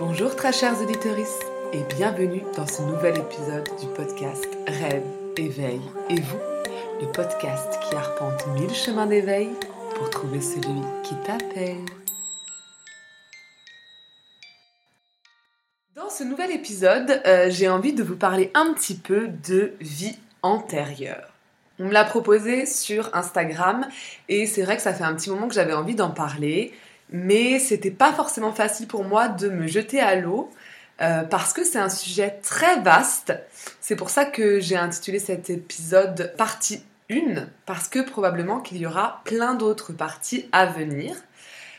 Bonjour très chers auditeurs et bienvenue dans ce nouvel épisode du podcast Rêve, éveil et vous, le podcast qui arpente mille chemins d'éveil pour trouver celui qui t'appelle. Dans ce nouvel épisode, euh, j'ai envie de vous parler un petit peu de vie antérieure. On me l'a proposé sur Instagram et c'est vrai que ça fait un petit moment que j'avais envie d'en parler, mais c'était pas forcément facile pour moi de me jeter à l'eau euh, parce que c'est un sujet très vaste. C'est pour ça que j'ai intitulé cet épisode partie 1 parce que probablement qu'il y aura plein d'autres parties à venir.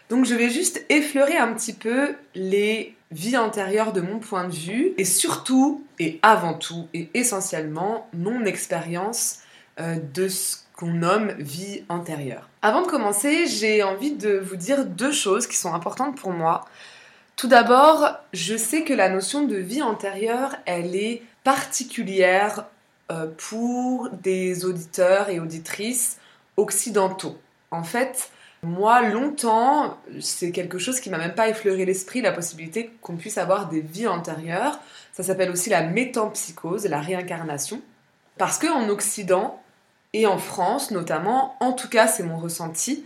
Donc je vais juste effleurer un petit peu les vies antérieures de mon point de vue et surtout et avant tout et essentiellement mon expérience euh, de ce qu'on nomme vie antérieure. Avant de commencer, j'ai envie de vous dire deux choses qui sont importantes pour moi. Tout d'abord, je sais que la notion de vie antérieure, elle est particulière euh, pour des auditeurs et auditrices occidentaux. En fait, moi, longtemps, c'est quelque chose qui m'a même pas effleuré l'esprit, la possibilité qu'on puisse avoir des vies antérieures. Ça s'appelle aussi la métampsychose, la réincarnation. Parce qu'en Occident, et en France notamment, en tout cas c'est mon ressenti,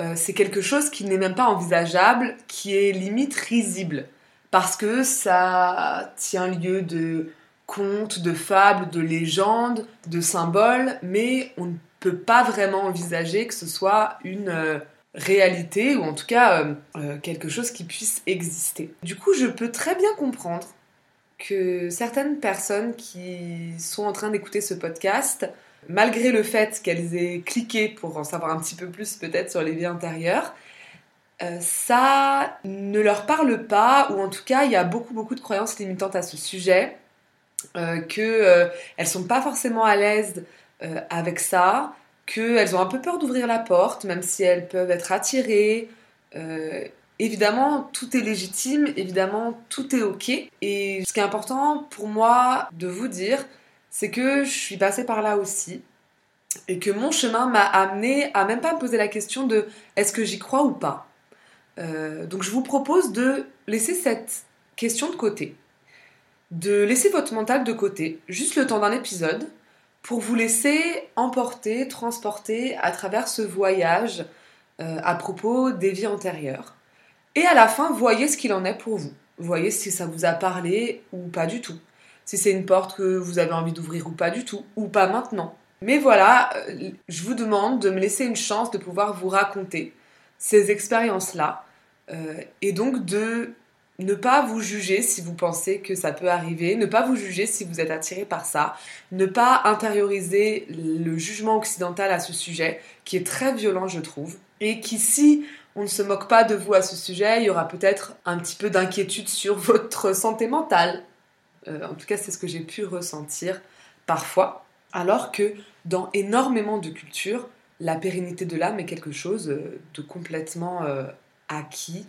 euh, c'est quelque chose qui n'est même pas envisageable, qui est limite risible, parce que ça tient lieu de contes, de fables, de légendes, de symboles, mais on ne peut pas vraiment envisager que ce soit une euh, réalité, ou en tout cas euh, quelque chose qui puisse exister. Du coup, je peux très bien comprendre que certaines personnes qui sont en train d'écouter ce podcast malgré le fait qu'elles aient cliqué pour en savoir un petit peu plus peut-être sur les vies intérieures, euh, ça ne leur parle pas, ou en tout cas, il y a beaucoup, beaucoup de croyances limitantes à ce sujet, euh, qu'elles euh, ne sont pas forcément à l'aise avec ça, qu'elles ont un peu peur d'ouvrir la porte, même si elles peuvent être attirées. évidemment, tout est légitime, évidemment, tout est ok. Et ce qui est important pour moi de vous dire, c'est que je suis passée par là aussi et que mon chemin m'a amené à même pas me poser la question de est-ce que j'y crois ou pas. Euh, donc je vous propose de laisser cette question de côté, de laisser votre mental de côté, juste le temps d'un épisode, pour vous laisser emporter, transporter à travers ce voyage euh, à propos des vies antérieures. Et à la fin, voyez ce qu'il en est pour vous. Voyez si ça vous a parlé ou pas du tout si c'est une porte que vous avez envie d'ouvrir ou pas du tout, ou pas maintenant. Mais voilà, euh, je vous demande de me laisser une chance de pouvoir vous raconter ces expériences-là, euh, et donc de ne pas vous juger si vous pensez que ça peut arriver, ne pas vous juger si vous êtes attiré par ça, ne pas intérioriser le jugement occidental à ce sujet, qui est très violent je trouve, et qui si on ne se moque pas de vous à ce sujet, il y aura peut-être un petit peu d'inquiétude sur votre santé mentale, en tout cas, c'est ce que j'ai pu ressentir parfois. Alors que dans énormément de cultures, la pérennité de l'âme est quelque chose euh, de complètement euh, acquis,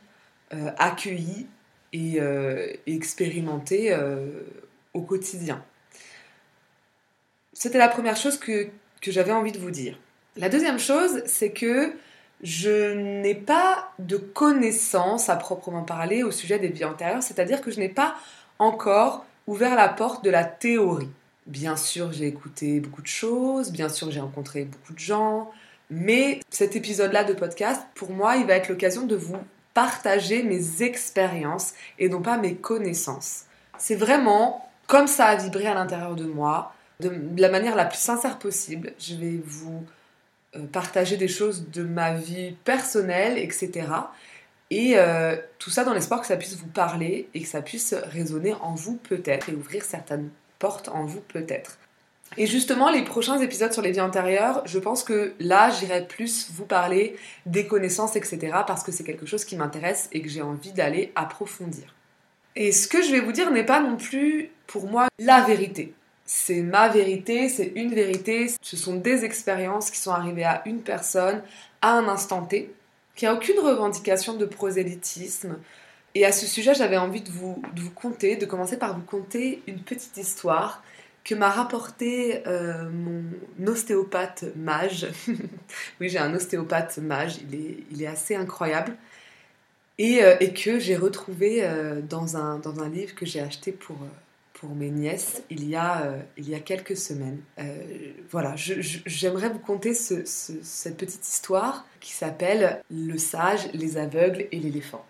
accueilli et, expérimenté au quotidien. C'était la première chose que, que j'avais envie de vous dire. La deuxième chose, c'est que je n'ai pas de connaissances à proprement parler au sujet des vies antérieures, c'est-à-dire que je n'ai pas encore ouvert la porte de la théorie. Bien sûr, j'ai écouté beaucoup de choses, bien sûr, j'ai rencontré beaucoup de gens, mais cet épisode-là de podcast, pour moi, il va être l'occasion de vous partager mes expériences et non pas mes connaissances. C'est vraiment comme ça a vibré à l'intérieur de moi, de la manière la plus sincère possible. Je vais vous euh, partager des choses de ma vie personnelle, etc. Et euh, tout ça dans l'espoir que ça puisse vous parler et que ça puisse résonner en vous peut-être et ouvrir certaines portes en vous peut-être. Et justement, les prochains épisodes sur les vies antérieures, je pense que là, j'irai plus vous parler des connaissances, etc. parce que c'est quelque chose qui m'intéresse et que j'ai envie d'aller approfondir. Et ce que je vais vous dire n'est pas non plus pour moi la vérité. C'est ma vérité, c'est une vérité, ce sont des expériences qui sont arrivées à une personne à un instant T qui a aucune revendication de prosélytisme. Et à ce sujet, j'avais envie de vous, conter, de commencer par vous conter une petite histoire que m'a rapporté euh, mon ostéopathe mage. oui, j'ai un ostéopathe mage, il est, assez incroyable. et, euh, et que j'ai retrouvé euh, dans, un, livre que j'ai acheté pour, pour mes nièces il y a, euh, quelques semaines. Euh, voilà, j'aimerais vous conter ce- ce- cette petite histoire qui s'appelle Le sage, les aveugles et l'éléphant.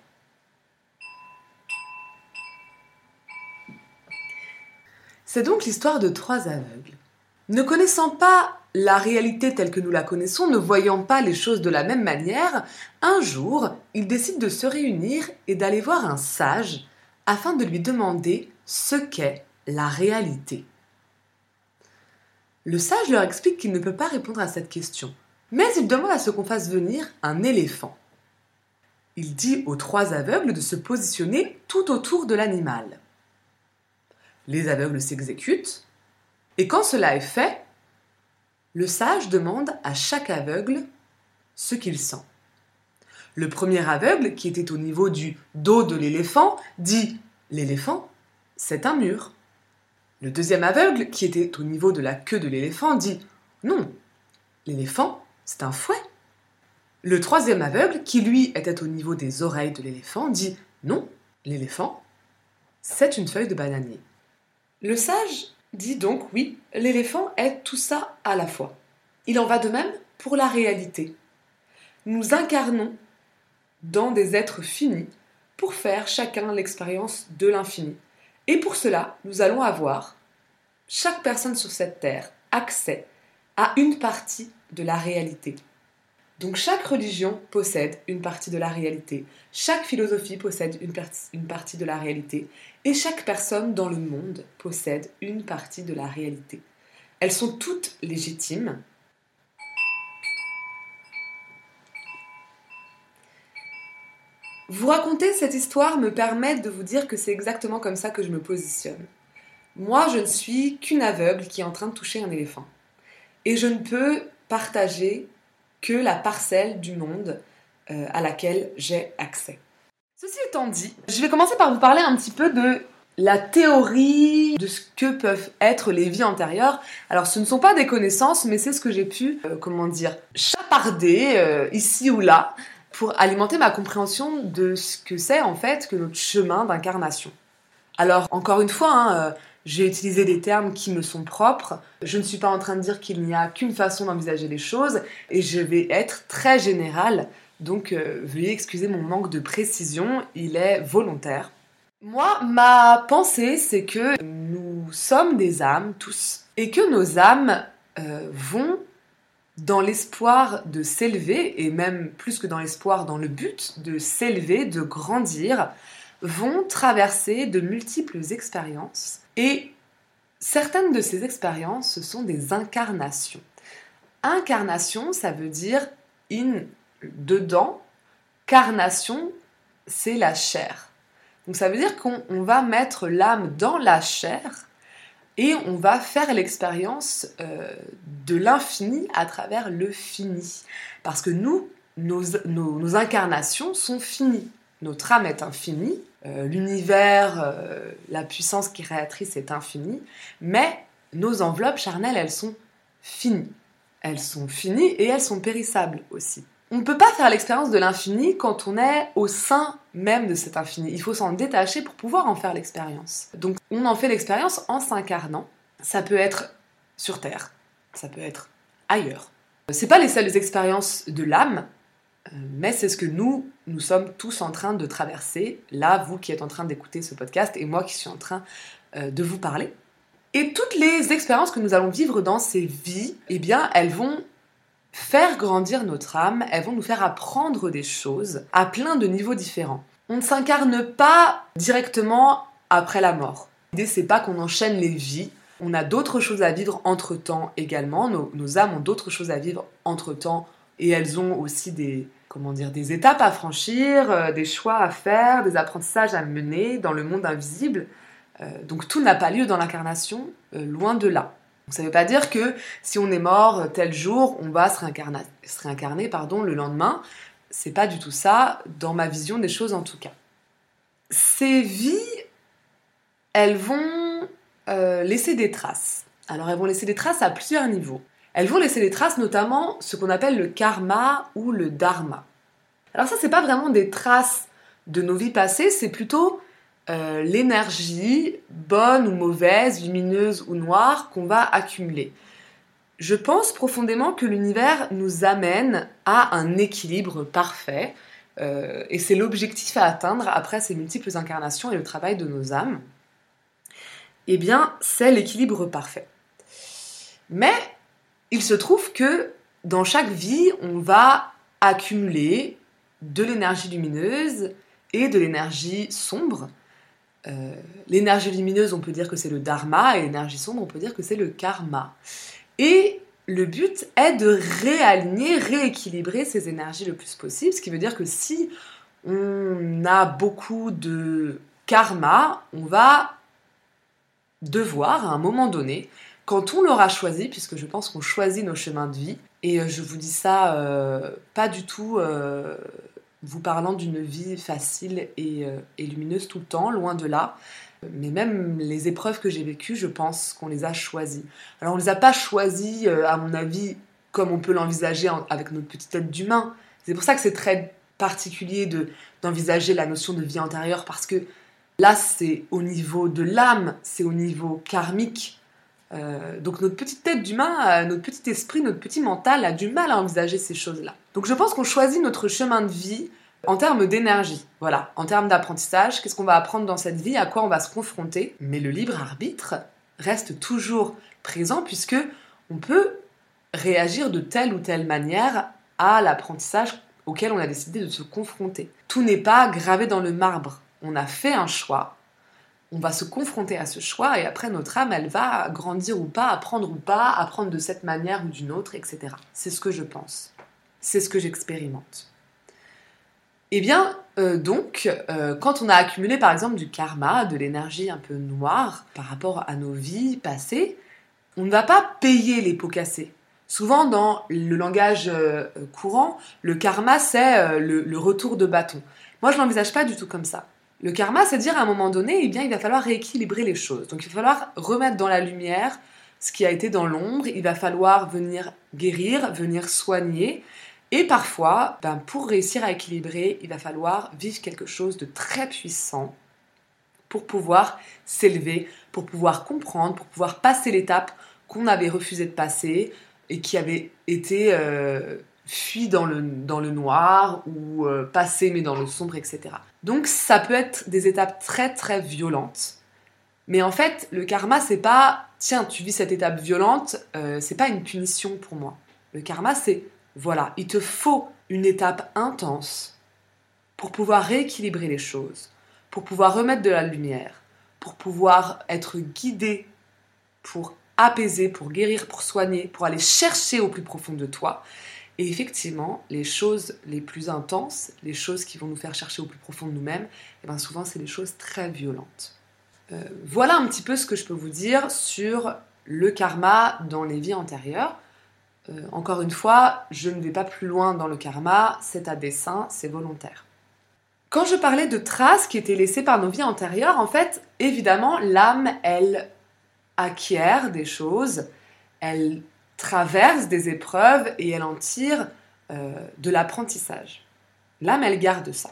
C'est donc l'histoire de trois aveugles. Ne connaissant pas la réalité telle que nous la connaissons, ne voyant pas les choses de la même manière, un jour, ils décident de se réunir et d'aller voir un sage afin de lui demander ce qu'est la réalité. Le sage leur explique qu'il ne peut pas répondre à cette question, mais il demande à ce qu'on fasse venir un éléphant. Il dit aux trois aveugles de se positionner tout autour de l'animal. Les aveugles s'exécutent, et quand cela est fait, le sage demande à chaque aveugle ce qu'il sent. Le premier aveugle, qui était au niveau du dos de l'éléphant, dit L'éléphant, c'est un mur. Le deuxième aveugle, qui était au niveau de la queue de l'éléphant, dit Non, l'éléphant, c'est un fouet. Le troisième aveugle, qui lui était au niveau des oreilles de l'éléphant, dit Non, l'éléphant, c'est une feuille de bananier. Le sage dit donc oui, l'éléphant est tout ça à la fois. Il en va de même pour la réalité. Nous incarnons dans des êtres finis pour faire chacun l'expérience de l'infini. Et pour cela, nous allons avoir, chaque personne sur cette terre, accès à une partie de la réalité. Donc chaque religion possède une partie de la réalité, chaque philosophie possède une, partie de la réalité, et chaque personne dans le monde possède une partie de la réalité. Elles sont toutes légitimes. Vous raconter cette histoire me permet de vous dire que c'est exactement comme ça que je me positionne. Moi, je ne suis qu'une aveugle qui est en train de toucher un éléphant. Et je ne peux partager que la parcelle du monde euh, à laquelle j'ai accès. Ceci étant dit, je vais commencer par vous parler un petit peu de la théorie de ce que peuvent être les vies antérieures. Alors ce ne sont pas des connaissances, mais c'est ce que j'ai pu, euh, comment dire, chaparder euh, ici ou là pour alimenter ma compréhension de ce que c'est en fait que notre chemin d'incarnation. Alors encore une fois, hein, euh, j'ai utilisé des termes qui me sont propres. Je ne suis pas en train de dire qu'il n'y a qu'une façon d'envisager les choses et je vais être très générale. Donc euh, veuillez excuser mon manque de précision, il est volontaire. Moi, ma pensée, c'est que nous sommes des âmes tous et que nos âmes euh, vont dans l'espoir de s'élever, et même plus que dans l'espoir, dans le but de s'élever, de grandir, vont traverser de multiples expériences. Et certaines de ces expériences, ce sont des incarnations. Incarnation, ça veut dire in, dedans. Carnation, c'est la chair. Donc ça veut dire qu'on on va mettre l'âme dans la chair et on va faire l'expérience euh, de l'infini à travers le fini. Parce que nous, nos, incarnations sont finies. Notre âme est infinie, euh, l'univers, euh, la puissance créatrice est infinie, mais nos enveloppes charnelles, elles sont finies. Elles sont finies et elles sont périssables aussi. On ne peut pas faire l'expérience de l'infini quand on est au sein même de cet infini. Il faut s'en détacher pour pouvoir en faire l'expérience. Donc on en fait l'expérience en s'incarnant. Ça peut être sur Terre, ça peut être ailleurs. C'est pas les seules expériences de l'âme, euh, mais c'est ce que nous, nous sommes tous en train de traverser. Là, vous qui êtes en train d'écouter ce podcast et moi qui suis en train euh, de vous parler. Et toutes les expériences que nous allons vivre dans ces vies, eh bien, elles vont faire grandir notre âme, elles vont nous faire apprendre des choses à plein de niveaux différents. On ne s'incarne pas directement après la mort. L'idée, c'est pas qu'on enchaîne les vies. On a d'autres choses à vivre entre temps également. Nos, âmes ont d'autres choses à vivre entre temps et elles ont aussi des, comment dire, des étapes à franchir, euh, des choix à faire, des apprentissages à mener dans le monde invisible. Euh, donc tout n'a pas lieu dans l'incarnation, euh, loin de là. Ça ne veut pas dire que si on est mort tel jour, on va se réincarner, le lendemain. C'est pas du tout ça, dans ma vision des choses en tout cas. Ces vies, elles vont euh, laisser des traces. Alors elles vont laisser des traces à plusieurs niveaux. Elles vont laisser des traces notamment ce qu'on appelle le karma ou le dharma. Alors ça, c'est pas vraiment des traces de nos vies passées, c'est plutôt euh, l'énergie, bonne ou mauvaise, lumineuse ou noire, qu'on va accumuler. Je pense profondément que l'univers nous amène à un équilibre parfait, euh, et c'est l'objectif à atteindre après ces multiples incarnations et le travail de nos âmes. Eh bien, c'est l'équilibre parfait. Mais il se trouve que dans chaque vie, on va accumuler de l'énergie lumineuse et de l'énergie sombre. Euh, l'énergie lumineuse, on peut dire que c'est le dharma, et l'énergie sombre, on peut dire que c'est le karma. Et le but est de réaligner, rééquilibrer ces énergies le plus possible, ce qui veut dire que si on a beaucoup de karma, on va devoir, à un moment donné, quand on l'aura choisi, puisque je pense qu'on choisit nos chemins de vie, et euh, je vous dis ça euh, pas du tout vous parlant d'une vie facile et, et, lumineuse tout le temps, loin de là. Mais même les épreuves que j'ai vécues, je pense qu'on les a choisies. Alors on les a pas choisies, à mon avis, comme on peut l'envisager avec notre petite tête d'humain. C'est pour ça que c'est très particulier de, d'envisager la notion de vie antérieure, parce que là, c'est au niveau de l'âme, c'est au niveau karmique. Euh, donc notre petite tête d'humain, euh, notre petit esprit, notre petit mental a du mal à envisager ces choses-là. Donc je pense qu'on choisit notre chemin de vie en termes d'énergie, voilà, en termes d'apprentissage, qu'est-ce qu'on va apprendre dans cette vie, à quoi on va se confronter. Mais le libre arbitre reste toujours présent puisque on peut réagir de telle ou telle manière à l'apprentissage auquel on a décidé de se confronter. Tout n'est pas gravé dans le marbre. On a fait un choix, on va se confronter à ce choix et après notre âme, elle va grandir ou pas, apprendre ou pas, apprendre de cette manière ou d'une autre, etc. C'est ce que je pense. C'est ce que j'expérimente. Eh bien, euh, donc, euh, quand on a accumulé par exemple du karma, de l'énergie un peu noire par rapport à nos vies passées, on ne va pas payer les pots cassés. Souvent, dans le langage euh, courant, le karma, c'est le, le retour de bâton. Moi, je l'envisage pas du tout comme ça. Le karma, c'est dire à un moment donné, eh bien, il va falloir rééquilibrer les choses. Donc il va falloir remettre dans la lumière ce qui a été dans l'ombre, il va falloir venir guérir, venir soigner. Et parfois, ben, pour réussir à équilibrer, il va falloir vivre quelque chose de très puissant pour pouvoir s'élever, pour pouvoir comprendre, pour pouvoir passer l'étape qu'on avait refusé de passer et qui avait été euh, fuit dans le, dans le noir ou euh, passé mais dans le sombre, etc. Donc ça peut être des étapes très très violentes. Mais en fait, le karma, c'est pas tiens, tu vis cette étape violente, euh, c'est pas une punition pour moi. Le karma, c'est voilà, il te faut une étape intense pour pouvoir rééquilibrer les choses, pour pouvoir remettre de la lumière, pour pouvoir être guidé, pour apaiser, pour guérir, pour soigner, pour aller chercher au plus profond de toi. Et effectivement, les choses les plus intenses, les choses qui vont nous faire chercher au plus profond de nous-mêmes, eh bien souvent c'est des choses très violentes. Euh, voilà un petit peu ce que je peux vous dire sur le karma dans les vies antérieures. Euh, encore une fois, je ne vais pas plus loin dans le karma, c'est à dessein, c'est volontaire. Quand je parlais de traces qui étaient laissées par nos vies antérieures, en fait, évidemment, l'âme, elle acquiert des choses, elle traverse des épreuves et elle en tire euh, de l'apprentissage. L'âme, elle garde ça.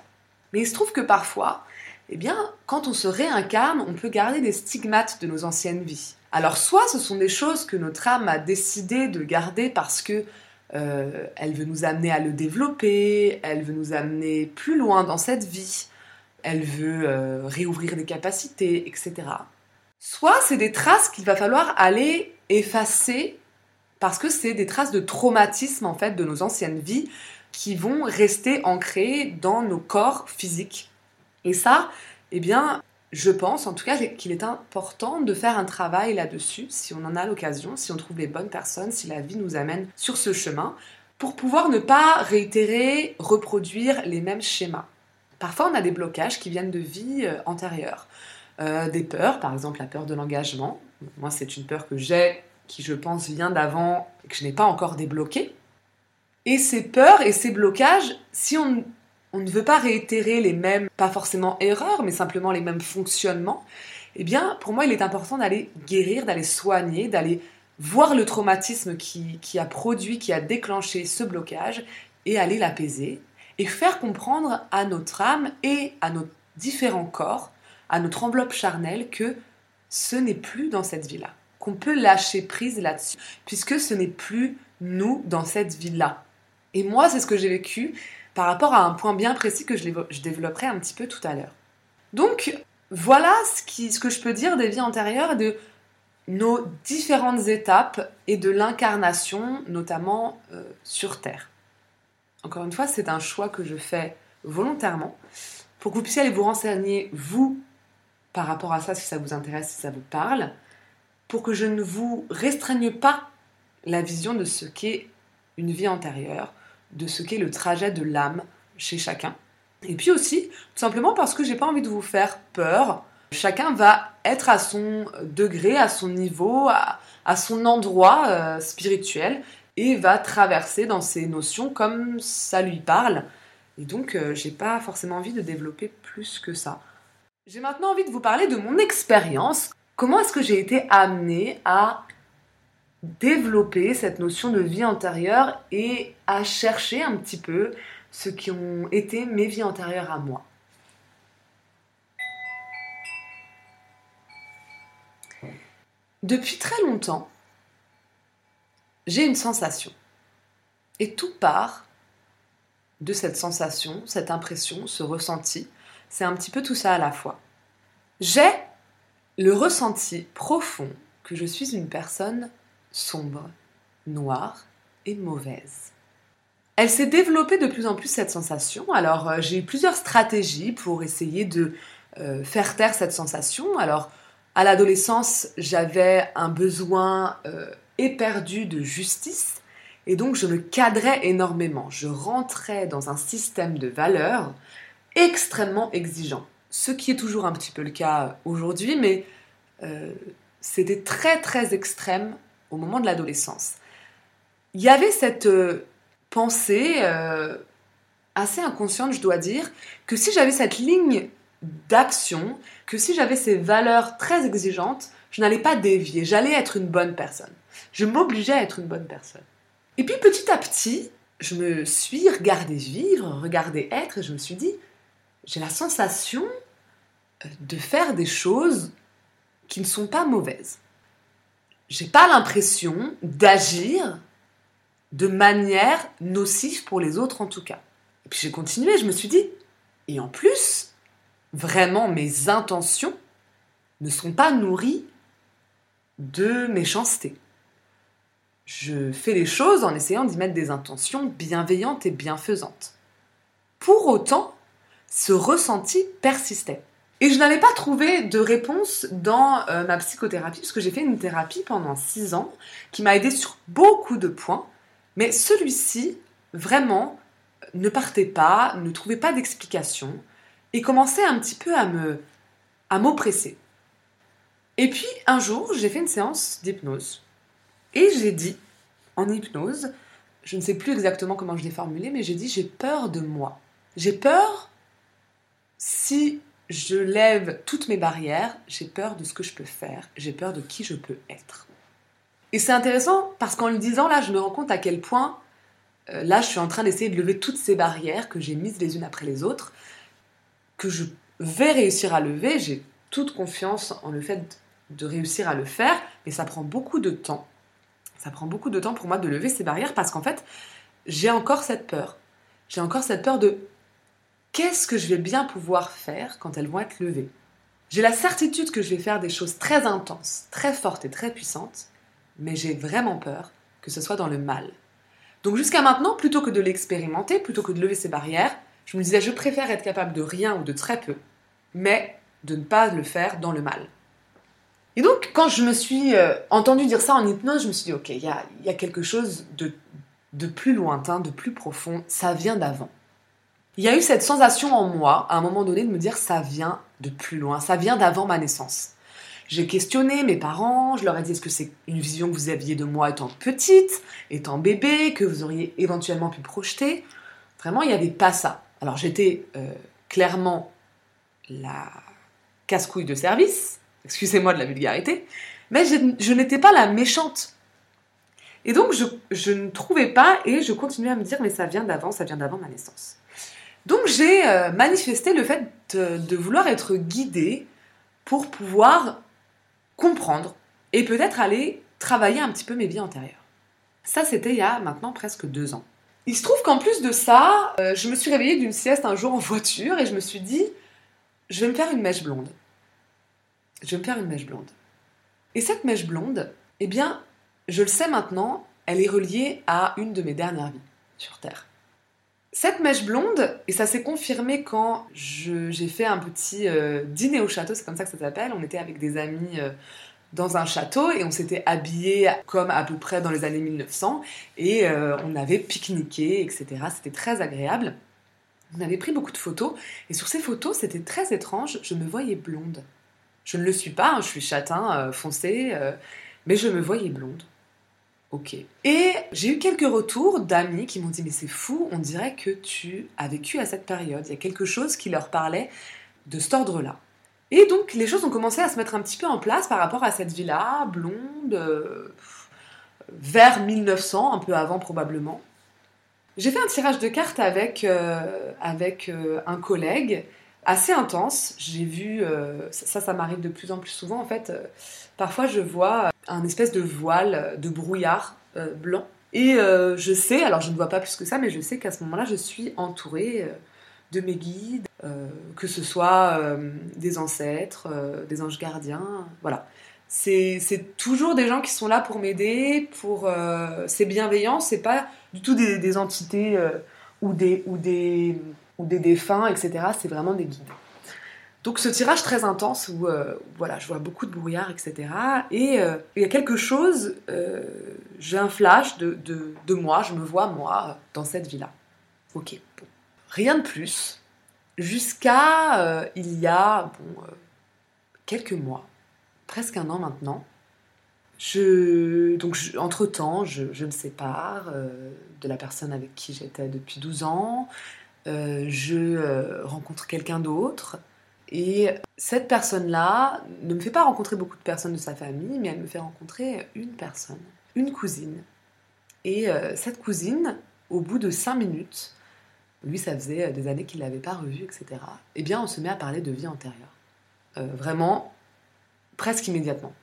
Mais il se trouve que parfois, eh bien, quand on se réincarne, on peut garder des stigmates de nos anciennes vies. Alors, soit ce sont des choses que notre âme a décidé de garder parce que euh, elle veut nous amener à le développer, elle veut nous amener plus loin dans cette vie, elle veut euh, réouvrir des capacités, etc. Soit c'est des traces qu'il va falloir aller effacer parce que c'est des traces de traumatisme en fait de nos anciennes vies qui vont rester ancrées dans nos corps physiques. Et ça, eh bien, je pense en tout cas qu'il est important de faire un travail là-dessus, si on en a l'occasion, si on trouve les bonnes personnes, si la vie nous amène sur ce chemin, pour pouvoir ne pas réitérer, reproduire les mêmes schémas. Parfois, on a des blocages qui viennent de vies euh, antérieures. Euh, des peurs, par exemple la peur de l'engagement. Moi, c'est une peur que j'ai qui je pense vient d'avant et que je n'ai pas encore débloqué. Et ces peurs et ces blocages, si on, ne veut pas réitérer les mêmes, pas forcément erreurs, mais simplement les mêmes fonctionnements, eh bien, pour moi, il est important d'aller guérir, d'aller soigner, d'aller voir le traumatisme qui, qui, a produit, qui a déclenché ce blocage et aller l'apaiser. et faire comprendre à notre âme et à nos différents corps, à notre enveloppe charnelle, que ce n'est plus dans cette vie-là, qu'on peut lâcher prise là-dessus, puisque ce n'est plus nous dans cette vie-là. Et moi, c'est ce que j'ai vécu par rapport à un point bien précis que je, développerai un petit peu tout à l'heure. Donc, voilà ce, que je peux dire des vies antérieures de nos différentes étapes et de l'incarnation, notamment euh, sur Terre. Encore une fois, c'est un choix que je fais volontairement pour que vous puissiez aller vous renseigner, vous, par rapport à ça, si ça vous intéresse, si ça vous parle, pour que je ne vous restreigne pas la vision de ce qu'est une vie antérieure, de ce qu'est le trajet de l'âme chez chacun. Et puis aussi, tout simplement parce que j'ai pas envie de vous faire peur. Chacun va être à son degré, à son niveau, à, son endroit euh, spirituel et va traverser dans ses notions comme ça lui parle. Et donc, euh, j'ai pas forcément envie de développer plus que ça. J'ai maintenant envie de vous parler de mon expérience. Comment est-ce que j'ai été amenée à développer cette notion de vie antérieure et à chercher un petit peu ce qui ont été mes vies antérieures à moi? Depuis très longtemps, j'ai une sensation. Et tout part de cette sensation, cette impression, ce ressenti. C'est un petit peu tout ça à la fois. J'ai le ressenti profond que je suis une personne sombre, noire et mauvaise. Elle s'est développée de plus en plus cette sensation. Alors euh, j'ai eu plusieurs stratégies pour essayer de euh, faire taire cette sensation. Alors à l'adolescence, j'avais un besoin euh, éperdu de justice et donc je me cadrais énormément. Je rentrais dans un système de valeurs extrêmement exigeant. Ce qui est toujours un petit peu le cas aujourd'hui, mais c'était très très extrême au moment de l'adolescence. Il y avait cette euh, pensée euh, assez inconsciente, je dois dire, que si j'avais cette ligne d'action, que si j'avais ces valeurs très exigeantes, je n'allais pas dévier, j'allais être une bonne personne. Je m'obligeais à être une bonne personne. Et puis petit à petit, je me suis regardée vivre, regardée être, et je me suis dit, j'ai la sensation euh, de faire des choses qui ne sont pas mauvaises j'ai pas l'impression d'agir de manière nocive pour les autres en tout cas. Et puis j'ai continué, je me suis dit, et en plus, vraiment mes intentions ne sont pas nourries de méchanceté. Je fais les choses en essayant d'y mettre des intentions bienveillantes et bienfaisantes. Pour autant, ce ressenti persistait. Et je n'avais pas trouvé de réponse dans euh, ma psychothérapie, parce que j'ai fait une thérapie pendant six ans qui m'a aidé sur beaucoup de points, mais celui-ci, vraiment, ne partait pas, ne trouvait pas d'explication, et commençait un petit peu à me à m'oppresser. Et puis un jour, j'ai fait une séance d'hypnose, et j'ai dit, en hypnose, je ne sais plus exactement comment je l'ai formulé, mais j'ai dit j'ai peur de moi. J'ai peur si je lève toutes mes barrières, j'ai peur de ce que je peux faire, j'ai peur de qui je peux être. Et c'est intéressant parce qu'en le disant là, je me rends compte à quel point euh, là, je suis en train d'essayer de lever toutes ces barrières que j'ai mises les unes après les autres, que je vais réussir à lever. J'ai toute confiance en le fait de réussir à le faire, mais ça prend beaucoup de temps. Ça prend beaucoup de temps pour moi de lever ces barrières parce qu'en fait, j'ai encore cette peur. J'ai encore cette peur de qu'est-ce que je vais bien pouvoir faire quand elles vont être levées? J'ai la certitude que je vais faire des choses très intenses, très fortes et très puissantes, mais j'ai vraiment peur que ce soit dans le mal. Donc jusqu'à maintenant, plutôt que de l'expérimenter, plutôt que de lever ces barrières, je me disais je préfère être capable de rien ou de très peu, mais de ne pas le faire dans le mal. Et donc, quand je me suis euh, entendu dire ça en hypnose, je me suis dit, ok, il y a, quelque chose de, de plus lointain, de plus profond, ça vient d'avant il y a eu cette sensation en moi, à un moment donné, de me dire ça vient de plus loin, ça vient d'avant ma naissance. J'ai questionné mes parents, je leur ai dit est-ce que c'est une vision que vous aviez de moi étant petite, étant bébé, que vous auriez éventuellement pu projeter? Vraiment, il n'y avait pas ça. Alors j'étais euh, clairement la casse-couille de service, excusez-moi de la vulgarité, mais je, n'étais pas la méchante. Et donc je, je ne trouvais pas et je continuais à me dire mais ça vient d'avant, ça vient d'avant ma naissance. Donc j'ai euh, manifesté le fait de, vouloir être guidée pour pouvoir comprendre et peut-être aller travailler un petit peu mes vies antérieures. Ça, c'était il y a maintenant presque deux ans. Il se trouve qu'en plus de ça, euh, je me suis réveillée d'une sieste un jour en voiture et je me suis dit, je vais me faire une mèche blonde. Je vais me faire une mèche blonde. Et cette mèche blonde, eh bien, je le sais maintenant, elle est reliée à une de mes dernières vies sur Terre. Cette mèche blonde, et ça s'est confirmé quand j'ai fait un petit euh, dîner au château, c'est comme ça que ça s'appelle, on était avec des amis euh, dans un château et on s'était habillés comme à peu près dans les années 1900 et euh, on avait pique-niqué, etc. C'était très agréable. On avait pris beaucoup de photos et sur ces photos, c'était très étrange, je me voyais blonde. Je ne le suis pas, hein, je suis châtain foncé, mais je me voyais blonde. Et j'ai eu quelques retours d'amis qui m'ont dit mais c'est fou, on dirait que tu as vécu à cette période. Il y a quelque chose qui leur parlait de cet ordre-là. Et donc les choses ont commencé à se mettre un petit peu en place par rapport à cette villa blonde, euh, vers 1900, un peu avant probablement. J'ai fait un tirage de cartes avec, euh, euh, un collègue assez intense. J'ai vu, ça, ça m'arrive de plus en plus souvent en fait. parfois je vois un espèce de voile de brouillard euh, blanc. Et euh, je sais, alors je ne vois pas plus que ça, mais je sais qu'à ce moment-là, je suis entourée euh, de mes guides, que ce soit des ancêtres, des anges gardiens, voilà. C'est toujours des gens qui sont là pour m'aider, pour c'est bienveillant, c'est pas du tout des, des entités ou, des, ou, des, ou des défunts, etc. C'est vraiment des guides. Donc ce tirage très intense où euh, voilà, je vois beaucoup de brouillard, etc. Et euh, il y a quelque chose, euh, j'ai un flash de, de, moi, je me vois moi dans cette villa. Ok, bon. Rien de plus. Jusqu'à il y a bon, quelques mois, presque un an maintenant. Je, donc entre-temps, je, je, me sépare de la personne avec qui j'étais depuis 12 ans. Je rencontre quelqu'un d'autre. Et cette personne-là ne me fait pas rencontrer beaucoup de personnes de sa famille, mais elle me fait rencontrer une personne, une cousine. Et euh, cette cousine, au bout de cinq minutes, lui, ça faisait euh, des années qu'il ne l'avait pas revue, etc. Eh bien, on se met à parler de vie antérieure. Euh, vraiment, presque immédiatement.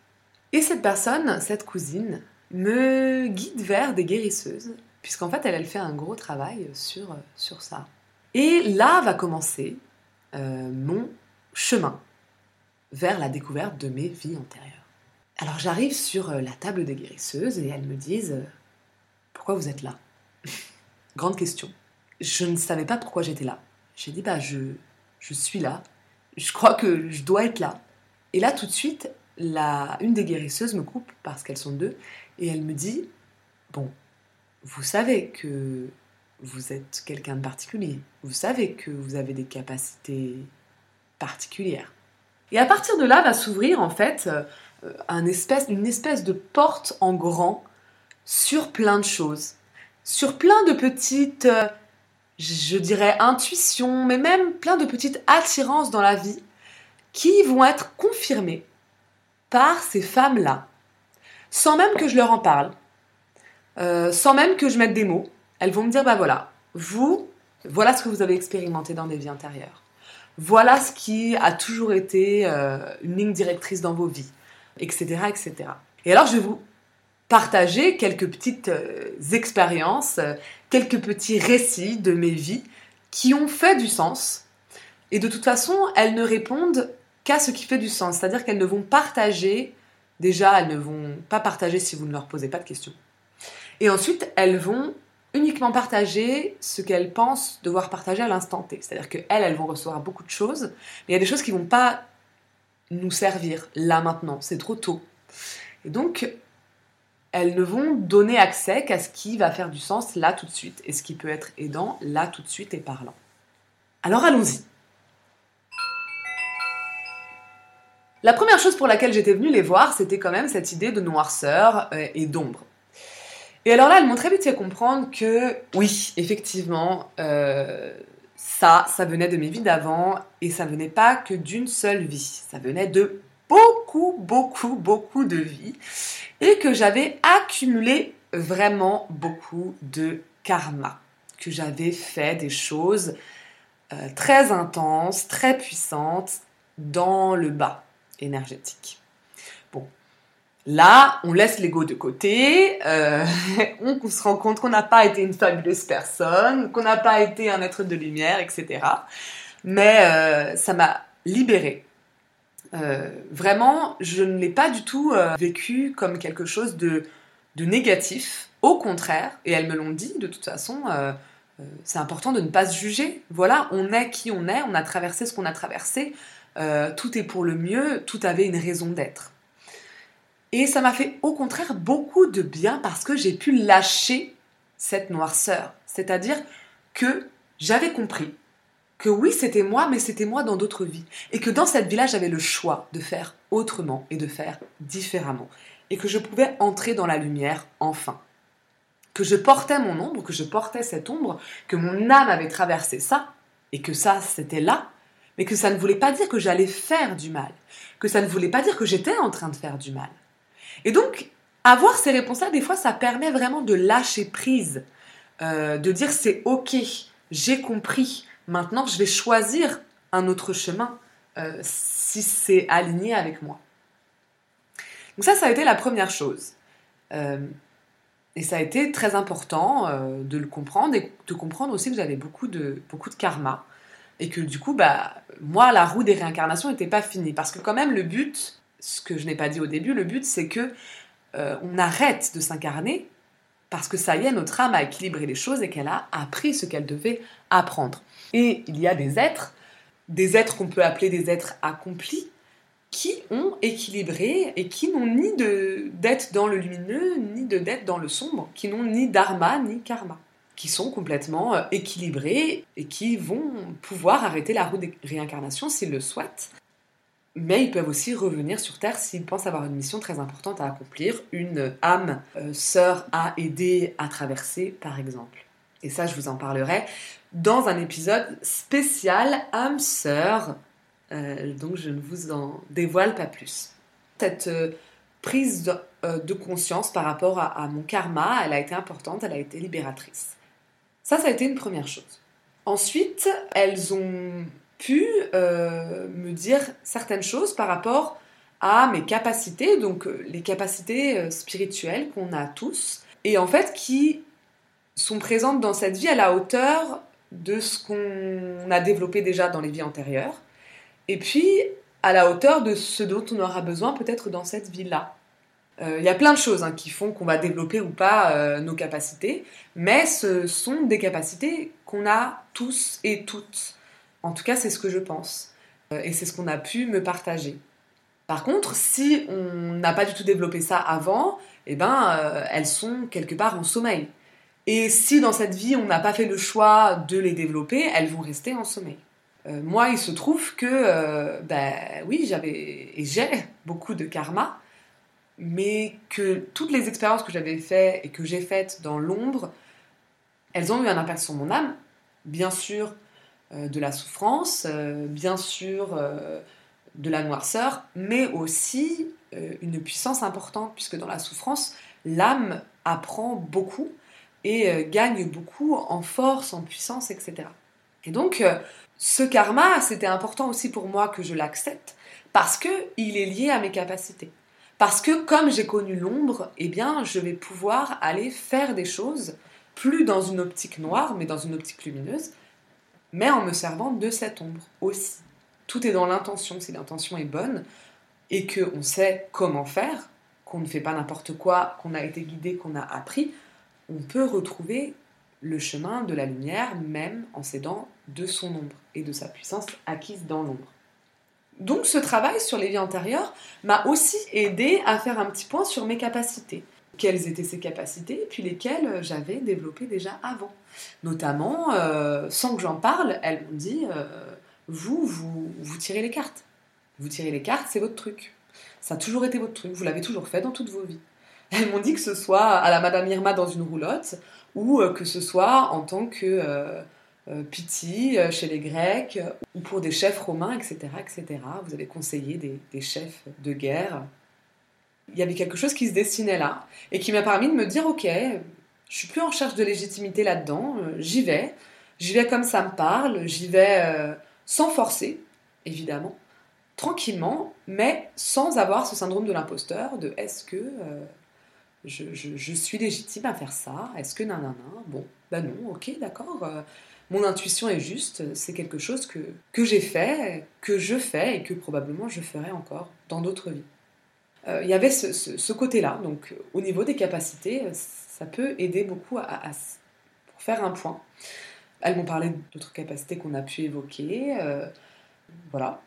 Et cette personne, cette cousine, me guide vers des guérisseuses, puisqu'en fait, elle, elle fait un gros travail sur, sur ça. Et là va commencer mon chemin vers la découverte de mes vies antérieures. Alors j'arrive sur euh, la table des guérisseuses et elles me disent euh, Pourquoi vous êtes là? Grande question. Je ne savais pas pourquoi j'étais là. J'ai dit Bah, je, je suis là. Je crois que je dois être là. Et là, tout de suite, la, une des guérisseuses me coupe parce qu'elles sont deux et elle me dit Bon, vous savez que vous êtes quelqu'un de particulier. Vous savez que vous avez des capacités particulière. Et à partir de là va s'ouvrir en fait euh, une espèce de porte en grand sur plein de choses, sur plein de petites, euh, je dirais, intuitions, mais même plein de petites attirances dans la vie qui vont être confirmées par ces femmes-là, sans même que je leur en parle, euh, sans même que je mette des mots. Elles vont me dire, bah voilà, vous, voilà ce que vous avez expérimenté dans des vies antérieures. Voilà ce qui a toujours été euh, une ligne directrice dans vos vies, etc., etc. Et alors, je vais vous partager quelques petites euh, expériences, euh, quelques petits récits de mes vies qui ont fait du sens. Et de toute façon, elles ne répondent qu'à ce qui fait du sens. C'est-à-dire qu'elles ne vont partager, déjà, elles ne vont pas partager si vous ne leur posez pas de questions. Et ensuite, elles vont uniquement partager ce qu'elles pensent devoir partager à l'instant T. C'est-à-dire qu'elles, elles vont recevoir beaucoup de choses, mais il y a des choses qui vont pas nous servir là maintenant, c'est trop tôt. Et donc, elles ne vont donner accès qu'à ce qui va faire du sens là tout de suite, et ce qui peut être aidant là tout de suite et parlant. Alors allons-y. La première chose pour laquelle j'étais venue les voir, c'était quand même cette idée de noirceur euh, et d'ombre. Et alors là, elles m'ont très vite fait comprendre que oui, effectivement, euh, ça, ça venait de mes vies d'avant et ça venait pas que d'une seule vie. Ça venait de beaucoup, beaucoup, beaucoup de vies et que j'avais accumulé vraiment beaucoup de karma, que j'avais fait des choses euh, très intense, très puissante dans le bas énergétique. Là, on laisse l'ego de côté, euh, on, se rend compte qu'on n'a pas été une fabuleuse personne, qu'on n'a pas été un être de lumière, etc. Mais euh, ça m'a libérée. vraiment, je ne l'ai pas du tout vécu comme quelque chose de, de, négatif. Au contraire, et elles me l'ont dit de toute façon, euh, c'est important de ne pas se juger. Voilà, on est qui on est, on a traversé ce qu'on a traversé, euh, tout est pour le mieux, tout avait une raison d'être. Et ça m'a fait au contraire beaucoup de bien parce que j'ai pu lâcher cette noirceur. C'est-à-dire que j'avais compris que oui, c'était moi, mais c'était moi dans d'autres vies. Et que dans cette vie-là, j'avais le choix de faire autrement et de faire différemment. Et que je pouvais entrer dans la lumière enfin que je portais mon ombre, que je portais cette ombre, que mon âme avait traversé ça, et que ça, c'était là, mais que ça ne voulait pas dire que j'allais faire du mal, que ça ne voulait pas dire que j'étais en train de faire du mal. Et donc, avoir ces réponses-là, des fois, ça permet vraiment de lâcher prise, euh, de dire c'est ok, j'ai compris, maintenant je vais choisir un autre chemin euh, si c'est aligné avec moi. Donc ça, ça a été la première chose. Euh, et ça a été très important de le comprendre et de comprendre aussi que j'avais beaucoup de, beaucoup de karma. Et que du coup, bah, moi, la roue des réincarnations n'était pas finie. Parce que quand même, le but, ce que je n'ai pas dit au début, le but, c'est que euh, on arrête de s'incarner parce que ça y est, notre âme a équilibré les choses et qu'elle a appris ce qu'elle devait apprendre. Et il y a des êtres, des êtres qu'on peut appeler des êtres accomplis, qui ont équilibré et qui n'ont ni de dette dans le lumineux, ni de dette dans le sombre, qui n'ont ni dharma ni karma, qui sont complètement euh, équilibrés et qui vont pouvoir arrêter la roue des réincarnations s'ils le souhaitent. Mais ils peuvent aussi revenir sur Terre s'ils pensent avoir une mission très importante à accomplir, une âme euh, sœur à aider à traverser par exemple. Et ça, je vous en parlerai dans un épisode spécial âme sœur euh, donc je ne vous en dévoile pas plus. Cette euh, prise de, conscience par rapport à, mon karma, elle a été importante, elle a été libératrice. Ça, ça a été une première chose. Ensuite, elles ont pu me dire certaines choses par rapport à mes capacités, donc les capacités spirituelles qu'on a tous, et en fait qui sont présentes dans cette vie à la hauteur de ce qu'on a développé déjà dans les vies antérieures, et puis à la hauteur de ce dont on aura besoin peut-être dans cette vie-là. Euh, il y a plein de choses hein, qui font qu'on va développer ou pas euh, nos capacités, mais ce sont des capacités qu'on a tous et toutes. En tout cas, c'est ce que je pense. Euh, et c'est ce qu'on a pu me partager. Par contre, si on n'a pas du tout développé ça avant, eh ben, elles sont quelque part en sommeil. Et si dans cette vie, on n'a pas fait le choix de les développer, elles vont rester en sommeil. Euh, moi, il se trouve que, euh, ben oui, j'avais et j'ai beaucoup de karma, mais que toutes les expériences que j'avais faites et que j'ai faites dans l'ombre, elles ont eu un impact sur mon âme. Bien sûr, euh, de la souffrance, bien sûr, de la noirceur, mais aussi une puissance importante, puisque dans la souffrance, l'âme apprend beaucoup et gagne beaucoup en force, en puissance, etc. Et donc, ce karma, c'était important aussi pour moi que je l'accepte parce que il est lié à mes capacités. Parce que comme j'ai connu l'ombre, eh bien, je vais pouvoir aller faire des choses plus dans une optique noire, mais dans une optique lumineuse, mais en me servant de cette ombre aussi. Tout est dans l'intention. Si l'intention est bonne et qu'on sait comment faire, qu'on ne fait pas n'importe quoi, qu'on a été guidé, qu'on a appris, on peut retrouver le chemin de la lumière, même en s'aidant de son ombre et de sa puissance acquise dans l'ombre. Donc ce travail sur les vies antérieures m'a aussi aidé à faire un petit point sur mes capacités. Quelles étaient ces capacités, puis lesquelles j'avais développées déjà avant. Notamment, euh, sans que j'en parle, elles m'ont dit, euh, vous, vous, vous tirez les cartes. Vous tirez les cartes, c'est votre truc. Ça a toujours été votre truc, vous l'avez toujours fait dans toutes vos vies. Elles m'ont dit que ce soit à la Madame Irma dans une roulotte, ou euh, que ce soit en tant que euh, euh, piti chez les Grecs, ou pour des chefs romains, etc. etc. Vous avez conseillé des, chefs de guerre. Il y avait quelque chose qui se dessinait là, et qui m'a permis de me dire, ok, je suis plus en recherche de légitimité là-dedans, j'y vais, J'y vais comme ça me parle, j'y vais euh, sans forcer, évidemment, tranquillement, mais sans avoir ce syndrome de l'imposteur, de est-ce que euh, je, suis légitime à faire ça? Est-ce que nanana? Bon, bah non, ok, d'accord. Euh, mon intuition est juste, c'est quelque chose que, que j'ai fait, que je fais et que probablement je ferai encore dans d'autres vies. Il y avait ce, côté-là, donc au niveau des capacités, ça peut aider beaucoup à, pour faire un point. Elles m'ont parlé d'autres capacités qu'on a pu évoquer. Euh, voilà.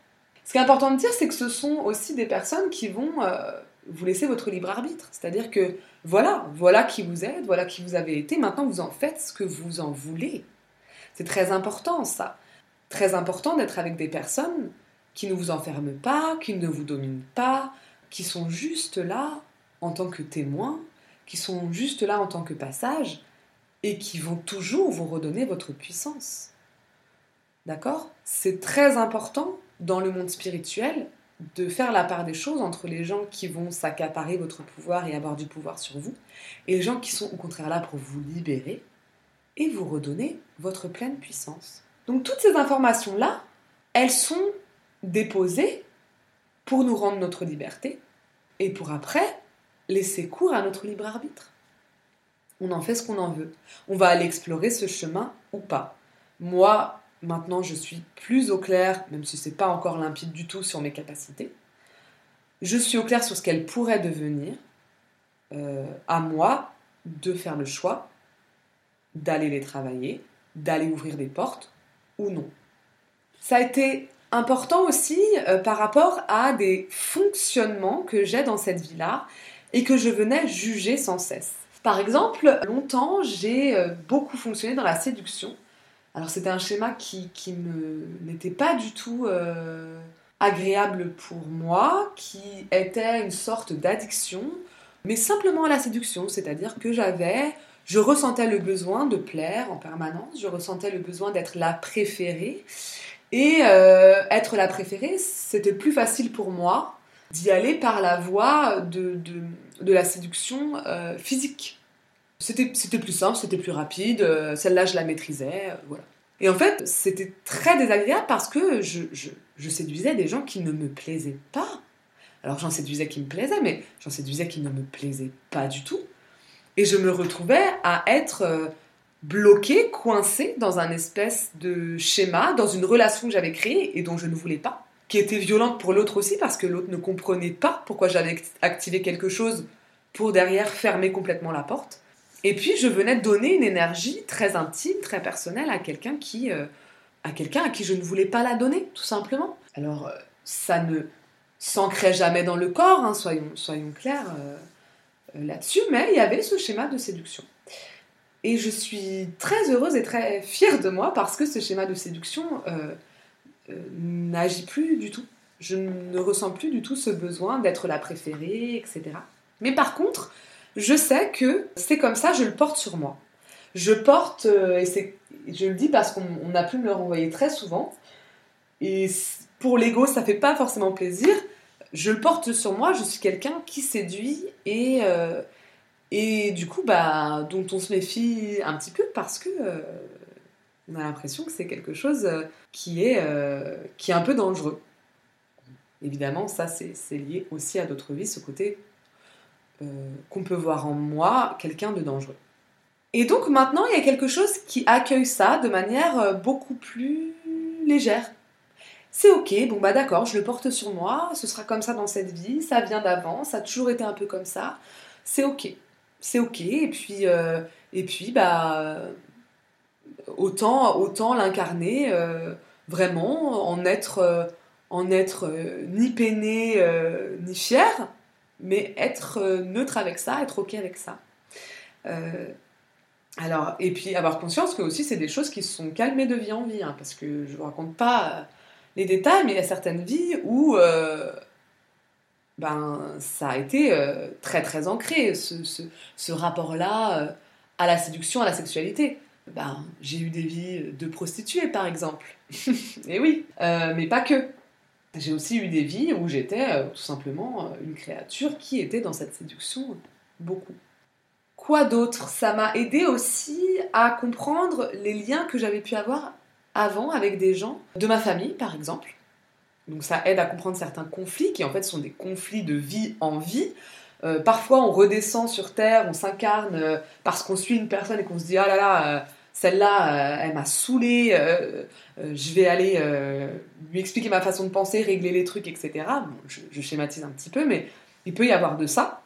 Ce qui est important de dire, c'est que ce sont aussi des personnes qui vont euh, vous laisser votre libre arbitre. C'est-à-dire que voilà, voilà qui vous êtes, voilà qui vous avez été. Maintenant, vous en faites ce que vous en voulez. C'est très important, ça. Très important d'être avec des personnes qui ne vous enferment pas, qui ne vous dominent pas, qui sont juste là en tant que témoins, qui sont juste là en tant que passage, et qui vont toujours vous redonner votre puissance. D'accord? C'est très important dans le monde spirituel de faire la part des choses entre les gens qui vont s'accaparer votre pouvoir et avoir du pouvoir sur vous, et les gens qui sont au contraire là pour vous libérer et vous redonner votre pleine puissance. Donc toutes ces informations-là, elles sont déposées pour nous rendre notre liberté et pour après laisser cours à notre libre arbitre on en fait ce qu'on en veut. On va aller explorer ce chemin ou pas. Moi, maintenant, je suis plus au clair, même si c'est pas encore limpide du tout sur mes capacités. Je suis au clair sur ce qu'elles pourraient devenir. Euh, à moi de faire le choix d'aller les travailler, d'aller ouvrir des portes ou non. Ça a été important aussi euh, par rapport à des fonctionnements que j'ai dans cette vie-là et que je venais juger sans cesse. Par exemple, longtemps, j'ai euh, beaucoup fonctionné dans la séduction. Alors c'était un schéma qui, qui n'était pas du tout euh, agréable pour moi, qui était une sorte d'addiction, mais simplement à la séduction, c'est-à-dire que j'avais, je ressentais le besoin de plaire en permanence, je ressentais le besoin d'être la préférée, et euh, être la préférée, c'était plus facile pour moi d'y aller par la voie de, de, la séduction euh, physique. C'était plus simple, c'était plus rapide, euh, celle-là je la maîtrisais, voilà. Et en fait, c'était très désagréable parce que je, je, je, séduisais des gens qui ne me plaisaient pas. Alors j'en séduisais qui me plaisaient, mais j'en séduisais qui ne me plaisaient pas du tout. Et je me retrouvais à être bloquée, coincée dans un espèce de schéma, dans une relation que j'avais créée et dont je ne voulais pas qui était violente pour l'autre aussi parce que l'autre ne comprenait pas pourquoi j'avais activé quelque chose pour derrière fermer complètement la porte. Et puis je venais donner une énergie très intime, très personnelle à quelqu'un qui, euh, à quelqu'un à qui je ne voulais pas la donner, tout simplement. Alors euh, ça ne s'ancrait jamais dans le corps, hein, soyons, soyons clairs euh, là-dessus, mais il y avait ce schéma de séduction. Et je suis très heureuse et très fière de moi parce que ce schéma de séduction euh, n'agit plus du tout. Je ne ressens plus du tout ce besoin d'être la préférée, etc. Mais par contre, je sais que c'est comme ça, je le porte sur moi. Je porte, euh, et je le dis parce qu'on a pu me le renvoyer très souvent, et pour l'ego, ça fait pas forcément plaisir. Je le porte sur moi, je suis quelqu'un qui séduit et, euh, et du coup, bah, dont on se méfie un petit peu parce que on a l'impression que c'est quelque chose euh, qui est, euh, qui est un peu dangereux. Évidemment, ça, c'est lié aussi à d'autres vies, ce côté euh, qu'on peut voir en moi, quelqu'un de dangereux. Et donc maintenant, il y a quelque chose qui accueille ça de manière beaucoup plus légère. C'est ok, bon bah d'accord, je le porte sur moi, ce sera comme ça dans cette vie, ça vient d'avant, ça a toujours été un peu comme ça, c'est ok, c'est ok, et puis, et puis bah autant, autant l'incarner euh, vraiment, en être, euh, en être euh, ni peiné ni fier, mais être neutre avec ça, être ok avec ça. alors, et puis avoir conscience que aussi c'est des choses qui se sont calmées de vie en vie, hein, parce que je ne vous raconte pas les détails, mais il y a certaines vies où ben, ça a été très très ancré, ce, ce rapport-là à la séduction, à la sexualité ben, j'ai eu des vies de prostituées, par exemple. Et oui, euh, mais pas que. J'ai aussi eu des vies où j'étais euh, tout simplement euh, une créature qui était dans cette séduction beaucoup. Quoi d'autre? Ça m'a aidé aussi à comprendre les liens que j'avais pu avoir avant avec des gens de ma famille, par exemple. Donc ça aide à comprendre certains conflits qui en fait sont des conflits de vie en vie. Euh, parfois on redescend sur Terre, on s'incarne euh, parce qu'on suit une personne et qu'on se dit ah là là, euh, celle-là, elle m'a saoulé, je vais aller lui expliquer ma façon de penser, régler les trucs, etc. Je, je, schématise un petit peu, mais il peut y avoir de ça.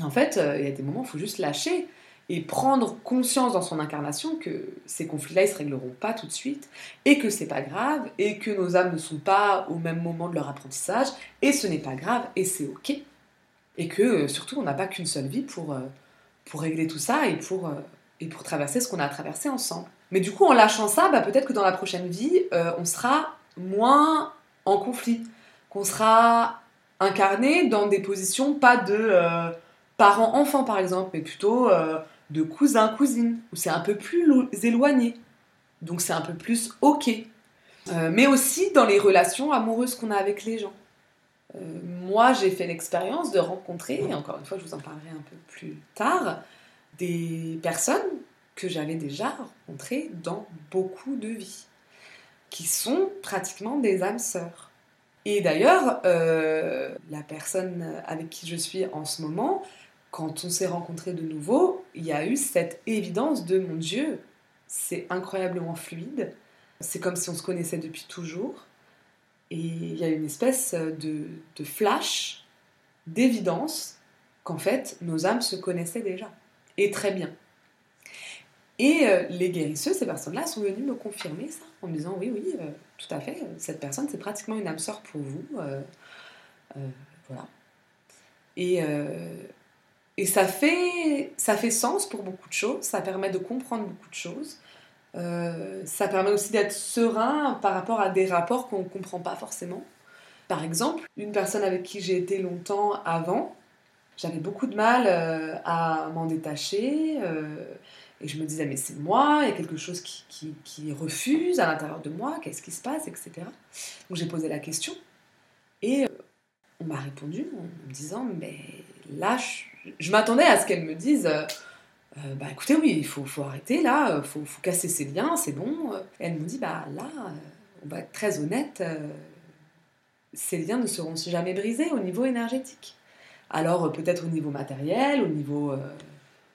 En fait, il y a des moments où il faut juste lâcher et prendre conscience dans son incarnation que ces conflits-là, ils se régleront pas tout de suite, et que c'est pas grave, et que nos âmes ne sont pas au même moment de leur apprentissage, et ce n'est pas grave, et c'est ok. Et que euh, surtout, on n'a pas qu'une seule vie pour, euh, pour régler tout ça et pour, euh, et pour traverser ce qu'on a traversé ensemble. Mais du coup, en lâchant ça, bah, peut-être que dans la prochaine vie, on sera moins en conflit, qu'on sera incarné dans des positions pas de parents-enfants par exemple, mais plutôt de cousin-cousine, où c'est un peu plus éloigné. Donc c'est un peu plus ok. Euh, mais aussi dans les relations amoureuses qu'on a avec les gens. Euh, moi, j'ai fait l'expérience de rencontrer, et encore une fois, je vous en parlerai un peu plus tard, des personnes que j'avais déjà rencontrées dans beaucoup de vies, qui sont pratiquement des âmes sœurs. Et d'ailleurs, euh, la personne avec qui je suis en ce moment, quand on s'est rencontrés de nouveau, il y a eu cette évidence de mon Dieu, c'est incroyablement fluide, c'est comme si on se connaissait depuis toujours, et il y a une espèce de, flash, d'évidence, qu'en fait nos âmes se connaissaient déjà, et très bien. Et euh, les guérisseuses, ces personnes-là, sont venues me confirmer ça, en me disant oui, oui, euh, tout à fait, cette personne, c'est pratiquement une âme sœur pour vous. Euh, voilà. Et, et ça fait, ça fait sens pour beaucoup de choses, ça permet de comprendre beaucoup de choses. Euh, ça permet aussi d'être serein par rapport à des rapports qu'on ne comprend pas forcément. Par exemple, une personne avec qui j'ai été longtemps avant, j'avais beaucoup de mal euh, à m'en détacher. Euh, et je me disais, mais c'est moi, il y a quelque chose qui, qui, refuse à l'intérieur de moi, qu'est-ce qui se passe, etc. Donc j'ai posé la question. Et on m'a répondu en me disant, mais là, je, m'attendais à ce qu'elle me dise euh, euh, bah écoutez, oui, il faut, arrêter là, il euh, faut, casser ses liens, c'est bon. elle me dit bah là, on va être très honnête, ces liens ne seront jamais brisés au niveau énergétique. Alors peut-être au niveau matériel, au niveau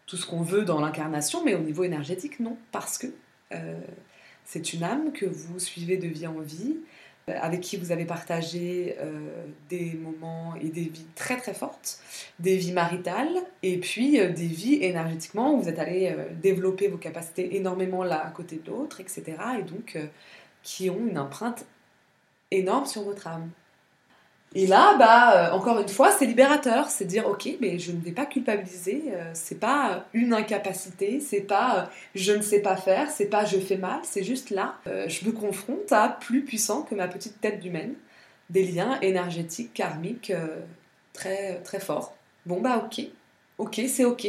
tout ce qu'on veut dans l'incarnation, mais au niveau énergétique, non, parce que c'est une âme que vous suivez de vie en vie, avec qui vous avez partagé euh, des moments et des vies très très fortes, des vies maritales et puis euh, des vies énergétiquement où vous êtes allé euh, développer vos capacités énormément l'un à côté de l'autre, etc. Et donc qui ont une empreinte énorme sur votre âme. Et là, bah, euh, encore une fois, c'est libérateur. C'est dire, ok, mais je ne vais pas culpabiliser. Euh, c'est pas une incapacité. C'est pas euh, je ne sais pas faire. C'est pas je fais mal. C'est juste là, je me confronte à plus puissant que ma petite tête d'humaine. Des liens énergétiques, karmiques très, très forts. Bon, bah, ok. Ok, c'est ok.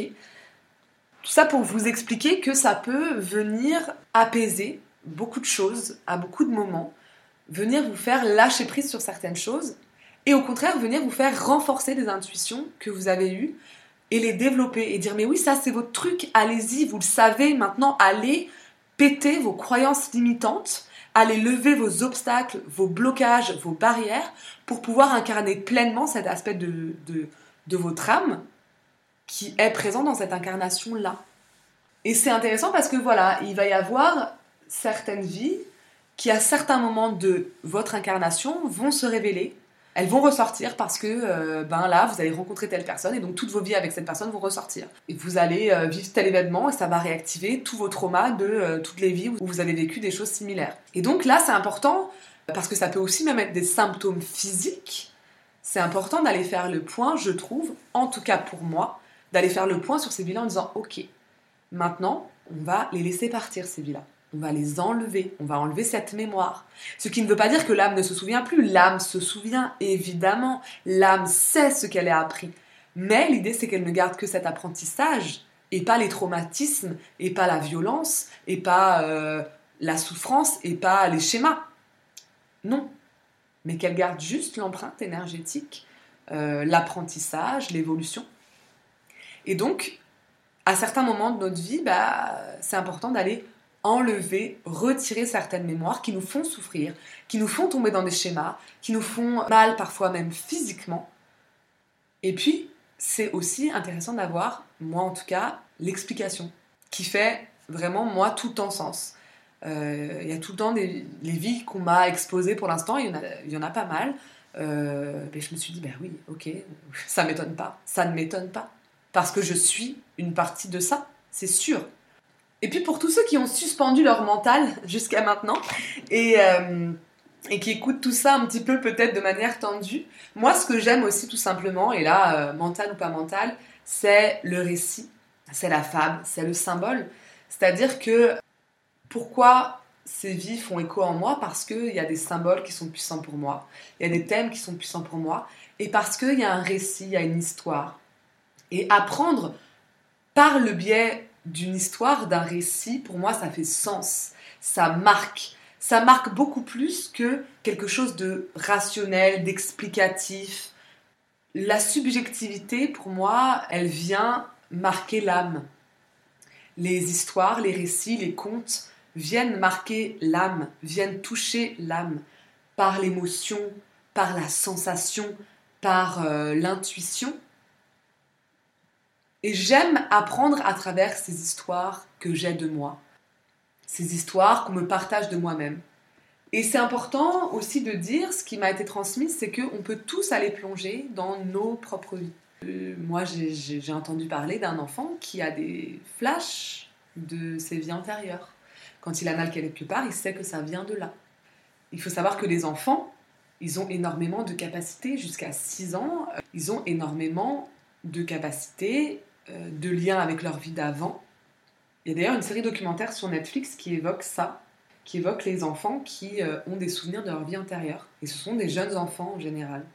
Tout ça pour vous expliquer que ça peut venir apaiser beaucoup de choses à beaucoup de moments. Venir vous faire lâcher prise sur certaines choses et au contraire venir vous faire renforcer des intuitions que vous avez eues et les développer et dire mais oui ça c'est votre truc, allez-y, vous le savez maintenant, allez péter vos croyances limitantes, allez lever vos obstacles, vos blocages, vos barrières pour pouvoir incarner pleinement cet aspect de, de, votre âme qui est présent dans cette incarnation-là. Et c'est intéressant parce que voilà, il va y avoir certaines vies qui à certains moments de votre incarnation vont se révéler elles vont ressortir parce que euh, ben là, vous allez rencontrer telle personne et donc toutes vos vies avec cette personne vont ressortir. Et vous allez euh, vivre tel événement et ça va réactiver tous vos traumas de euh, toutes les vies où vous avez vécu des choses similaires. Et donc là, c'est important parce que ça peut aussi même être des symptômes physiques. C'est important d'aller faire le point, je trouve, en tout cas pour moi, d'aller faire le point sur ces vies-là en disant ok, maintenant, on va les laisser partir ces vies-là on va les enlever, on va enlever cette mémoire. Ce qui ne veut pas dire que l'âme ne se souvient plus, l'âme se souvient évidemment, l'âme sait ce qu'elle a appris. Mais l'idée c'est qu'elle ne garde que cet apprentissage et pas les traumatismes et pas la violence et pas euh, la souffrance et pas les schémas. Non, mais qu'elle garde juste l'empreinte énergétique, euh, l'apprentissage, l'évolution. Et donc, à certains moments de notre vie, bah, c'est important d'aller enlever, retirer certaines mémoires qui nous font souffrir, qui nous font tomber dans des schémas, qui nous font mal parfois même physiquement. Et puis, c'est aussi intéressant d'avoir, moi en tout cas, l'explication qui fait vraiment, moi, tout en sens. Euh, il y a tout le temps des, les vies qu'on m'a exposées pour l'instant, il, y en a pas mal. Euh, mais je me suis dit, ben oui, ok, ça m'étonne pas, ça ne m'étonne pas. Parce que je suis une partie de ça, c'est sûr. Et puis pour tous ceux qui ont suspendu leur mental jusqu'à maintenant et, euh, et qui écoutent tout ça un petit peu peut-être de manière tendue, moi ce que j'aime aussi tout simplement, et là, euh, mental ou pas mental, c'est le récit, c'est la fable, c'est le symbole. C'est-à-dire que pourquoi ces vies font écho en moi? Parce qu'il y a des symboles qui sont puissants pour moi, il y a des thèmes qui sont puissants pour moi, et parce qu'il y a un récit, il y a une histoire. Et apprendre par le biais d'une histoire, d'un récit, pour moi, ça fait sens, ça marque. Ça marque beaucoup plus que quelque chose de rationnel, d'explicatif. La subjectivité, pour moi, elle vient marquer l'âme. Les histoires, les récits, les contes viennent marquer l'âme, viennent toucher l'âme par l'émotion, par la sensation, par euh, l'intuition. Et j'aime apprendre à travers ces histoires que j'ai de moi, ces histoires qu'on me partage de moi-même. Et c'est important aussi de dire, ce qui m'a été transmis, c'est qu'on peut tous aller plonger dans nos propres vies. Euh, moi, j'ai entendu parler d'un enfant qui a des flashs de ses vies antérieures. Quand il a mal quelque part, il sait que ça vient de là. Il faut savoir que les enfants, ils ont énormément de capacités, jusqu'à 6 ans, euh, ils ont énormément de capacités de lien avec leur vie d'avant. Il y a d'ailleurs une série documentaire sur Netflix qui évoque ça, qui évoque les enfants qui euh, ont des souvenirs de leur vie antérieure. Et ce sont des jeunes enfants en général.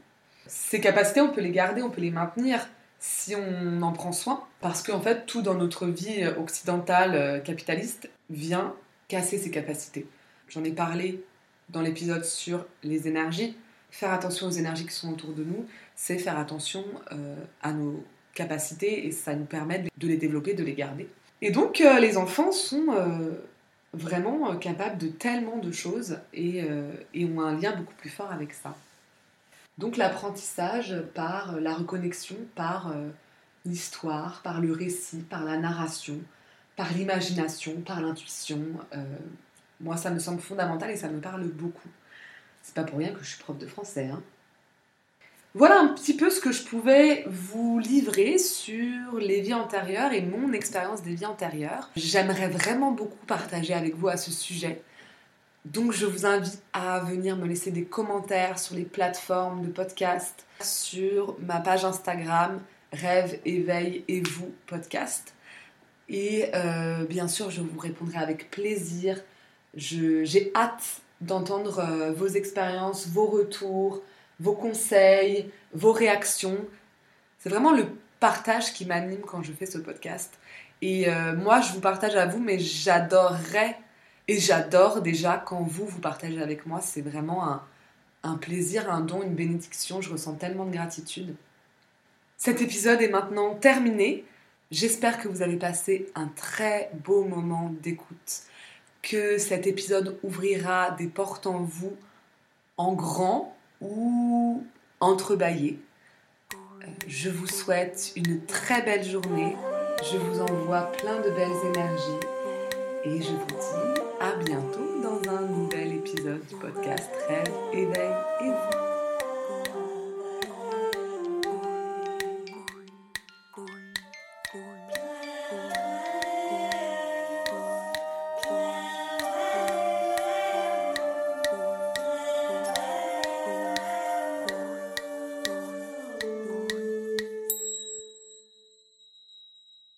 Ces capacités, on peut les garder, on peut les maintenir si on en prend soin, parce qu'en fait, tout dans notre vie occidentale euh, capitaliste vient casser ces capacités. J'en ai parlé dans l'épisode sur les énergies. Faire attention aux énergies qui sont autour de nous, c'est faire attention à nos capacités et ça nous permet de les développer, de les garder. Et donc euh, les enfants sont euh, vraiment euh, capables de tellement de choses et, ont un lien beaucoup plus fort avec ça. Donc l'apprentissage par la reconnexion, par l'histoire, par le récit, par la narration, par l'imagination, par l'intuition, moi ça me semble fondamental et ça me parle beaucoup. C'est pas pour rien que je suis prof de français. Hein. Voilà un petit peu ce que je pouvais vous livrer sur les vies antérieures et mon expérience des vies antérieures. J'aimerais vraiment beaucoup partager avec vous à ce sujet. Donc je vous invite à venir me laisser des commentaires sur les plateformes de podcast, sur ma page Instagram Rêve, éveil et vous podcast. Et euh, bien sûr, je vous répondrai avec plaisir. J'ai hâte d'entendre euh, vos expériences, vos retours, vos conseils, vos réactions. C'est vraiment le partage qui m'anime quand je fais ce podcast. Et euh, moi, je vous partage à vous, mais j'adorerais et j'adore déjà quand vous vous partagez avec moi. C'est vraiment un, un plaisir, un don, une bénédiction. Je ressens tellement de gratitude. Cet épisode est maintenant terminé. J'espère que vous avez passé un très beau moment d'écoute, que cet épisode ouvrira des portes en vous en grand ou entrebâillé. Euh, je vous souhaite une très belle journée. Je vous envoie plein de belles énergies. Et je vous dis à bientôt dans un nouvel épisode du podcast Rêve, éveil et vous.